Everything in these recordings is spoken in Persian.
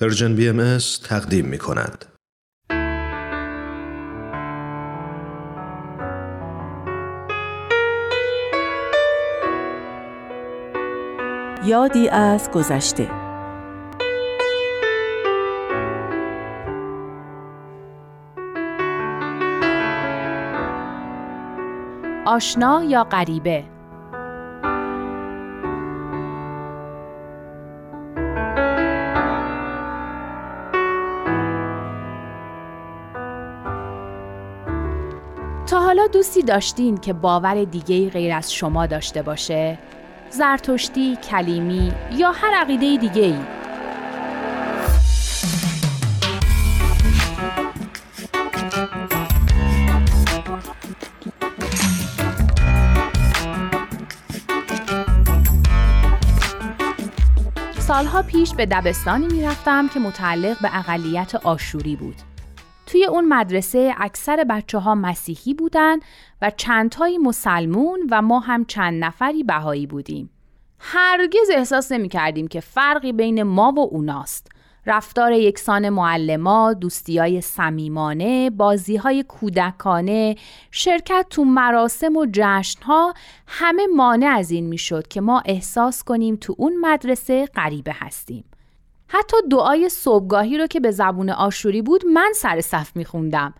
پرژن بی ام تقدیم می کند. یادی از گذشته آشنا یا غریبه تا حالا دوستی داشتین که باور دیگه غیر از شما داشته باشه؟ زرتشتی، کلیمی یا هر عقیده دیگه ای؟ سالها پیش به دبستانی می‌رفتم که متعلق به اقلیت آشوری بود. توی اون مدرسه اکثر بچه ها مسیحی بودن و چندتایی مسلمون و ما هم چند نفری بهایی بودیم. هرگز احساس نمی کردیم که فرقی بین ما و اوناست. رفتار یکسان معلما، دوستی های سمیمانه، بازی های کودکانه، شرکت تو مراسم و جشن ها همه مانع از این می‌شد که ما احساس کنیم تو اون مدرسه غریبه هستیم. حتی دعای صبحگاهی رو که به زبون آشوری بود من سر صف میخوندم.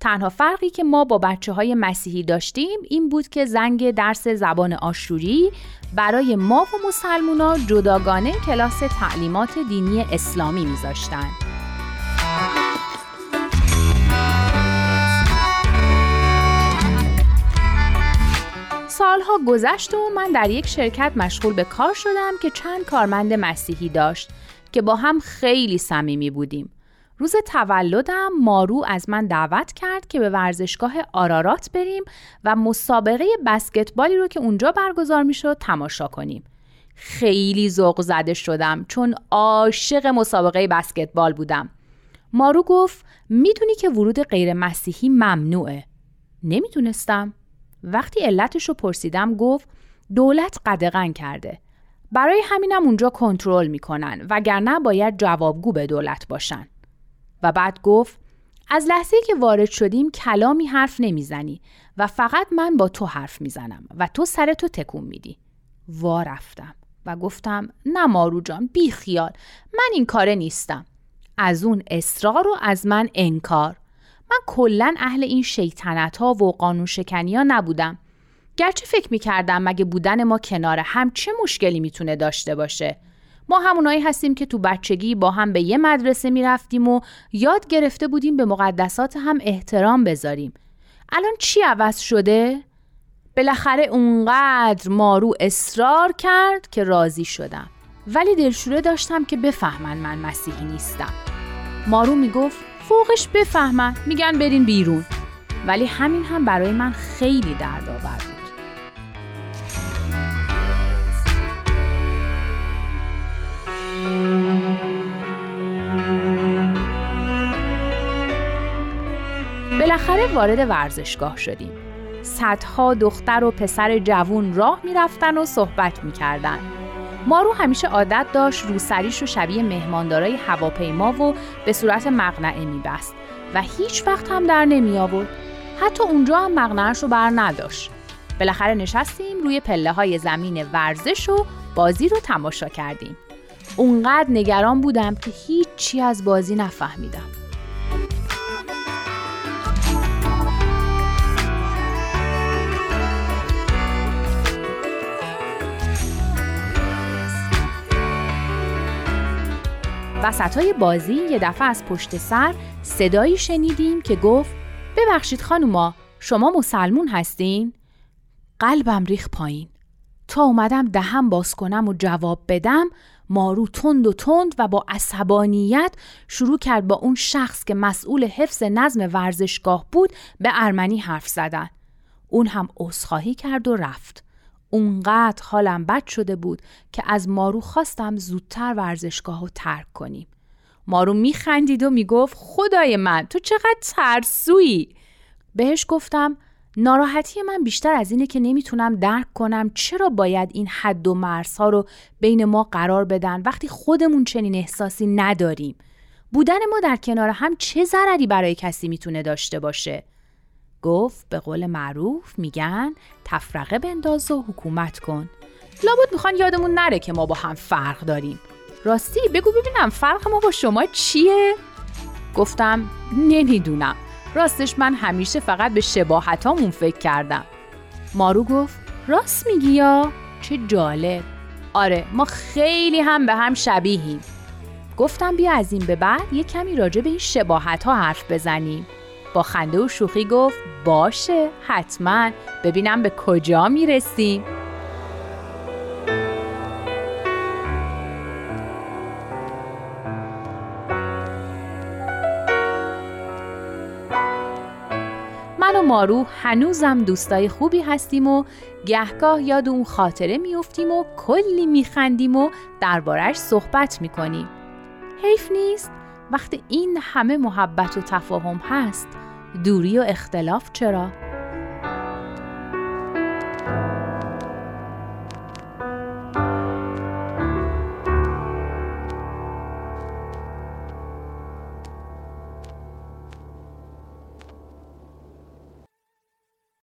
تنها فرقی که ما با بچه های مسیحی داشتیم این بود که زنگ درس زبان آشوری برای ما و مسلمونا جداگانه کلاس تعلیمات دینی اسلامی میذاشتن. سالها گذشت و من در یک شرکت مشغول به کار شدم که چند کارمند مسیحی داشت که با هم خیلی صمیمی بودیم. روز تولدم مارو از من دعوت کرد که به ورزشگاه آرارات بریم و مسابقه بسکتبالی رو که اونجا برگزار می‌شد تماشا کنیم. خیلی ذوق زده شدم چون عاشق مسابقه بسکتبال بودم. مارو گفت می‌دونی که ورود غیر مسیحی ممنوعه. نمی‌دونستم. وقتی علتش رو پرسیدم گفت دولت قدغن کرده. برای همینم اونجا کنترل می‌کنن وگرنه باید جوابگو به دولت باشن. و بعد گفت از لحظه که وارد شدیم کلامی حرف نمی‌زنی و فقط من با تو حرف می‌زنم و تو سرتو تکون میدی. وا رفتم و گفتم نه مارو جان بی خیال من این کاره نیستم. از اون اصرار و از من انکار. من کلا اهل این شیطنت ها و قانون شکنی ها نبودم. گرچه فکر می‌کردم مگه بودن ما کنار هم چه مشکلی می‌تونه داشته باشه. ما همونایی هستیم که تو بچگی با هم به یه مدرسه می‌رفتیم و یاد گرفته بودیم به مقدسات هم احترام بذاریم. الان چی عوض شده؟ بالاخره اونقدر مارو اصرار کرد که راضی شدم. ولی دلشوره داشتم که بفهمن من مسیحی نیستم. مارو می‌گفت فوقش بفهمن. میگن برین بیرون. ولی همین هم برای من خیلی دردآور بود بالاخره وارد ورزشگاه شدیم. صدها دختر و پسر جوون راه می‌رفتن و صحبت می‌کردن. مارو همیشه عادت داشت روسریش رو شبیه مهماندارای هواپیما و به صورت مقنعه میبست و هیچ وقت هم در نمی آورد. حتی اونجا هم مقنعش رو بر نداشت. بالاخره نشستیم روی پله های زمین ورزش و بازی رو تماشا کردیم. اونقدر نگران بودم که هیچی از بازی نفهمیدم. وسط بازی یه دفعه از پشت سر صدایی شنیدیم که گفت ببخشید خانوما شما مسلمون هستین؟ قلبم ریخ پایین تا اومدم دهم باز کنم و جواب بدم مارو تند و تند و با عصبانیت شروع کرد با اون شخص که مسئول حفظ نظم ورزشگاه بود به ارمنی حرف زدن اون هم عذرخواهی کرد و رفت اونقدر حالم بد شده بود که از مارو خواستم زودتر ورزشگاه رو ترک کنیم. مارو میخندید و می‌گفت خدای من تو چقدر ترسویی. بهش گفتم ناراحتی من بیشتر از اینه که نمی‌تونم درک کنم چرا باید این حد و مرزها رو بین ما قرار بدن وقتی خودمون چنین احساسی نداریم. بودن ما در کنار هم چه ضرری برای کسی می‌تونه داشته باشه؟ گفت به قول معروف میگن تفرقه بنداز و حکومت کن. لابد می‌خوان یادمون نره که ما با هم فرق داریم. راستی بگو ببینم فرق ما با شما چیه؟ گفتم نمی‌دونم. راستش من همیشه فقط به شباهتامون فکر کردم. مارو گفت راست میگی یا؟ چه جالب. آره ما خیلی هم به هم شبیهیم. گفتم بیا از این به بعد یه کمی راجع به این شباهت ها حرف بزنیم. با خنده و شوخی گفت باشه حتما ببینم به کجا می‌رسیم. مارو هنوزم دوستای خوبی هستیم و گهگاه یاد اون خاطره میفتیم و کلی میخندیم و دربارش صحبت می‌کنیم. حیف نیست وقتی این همه محبت و تفاهم هست دوری و اختلاف چرا؟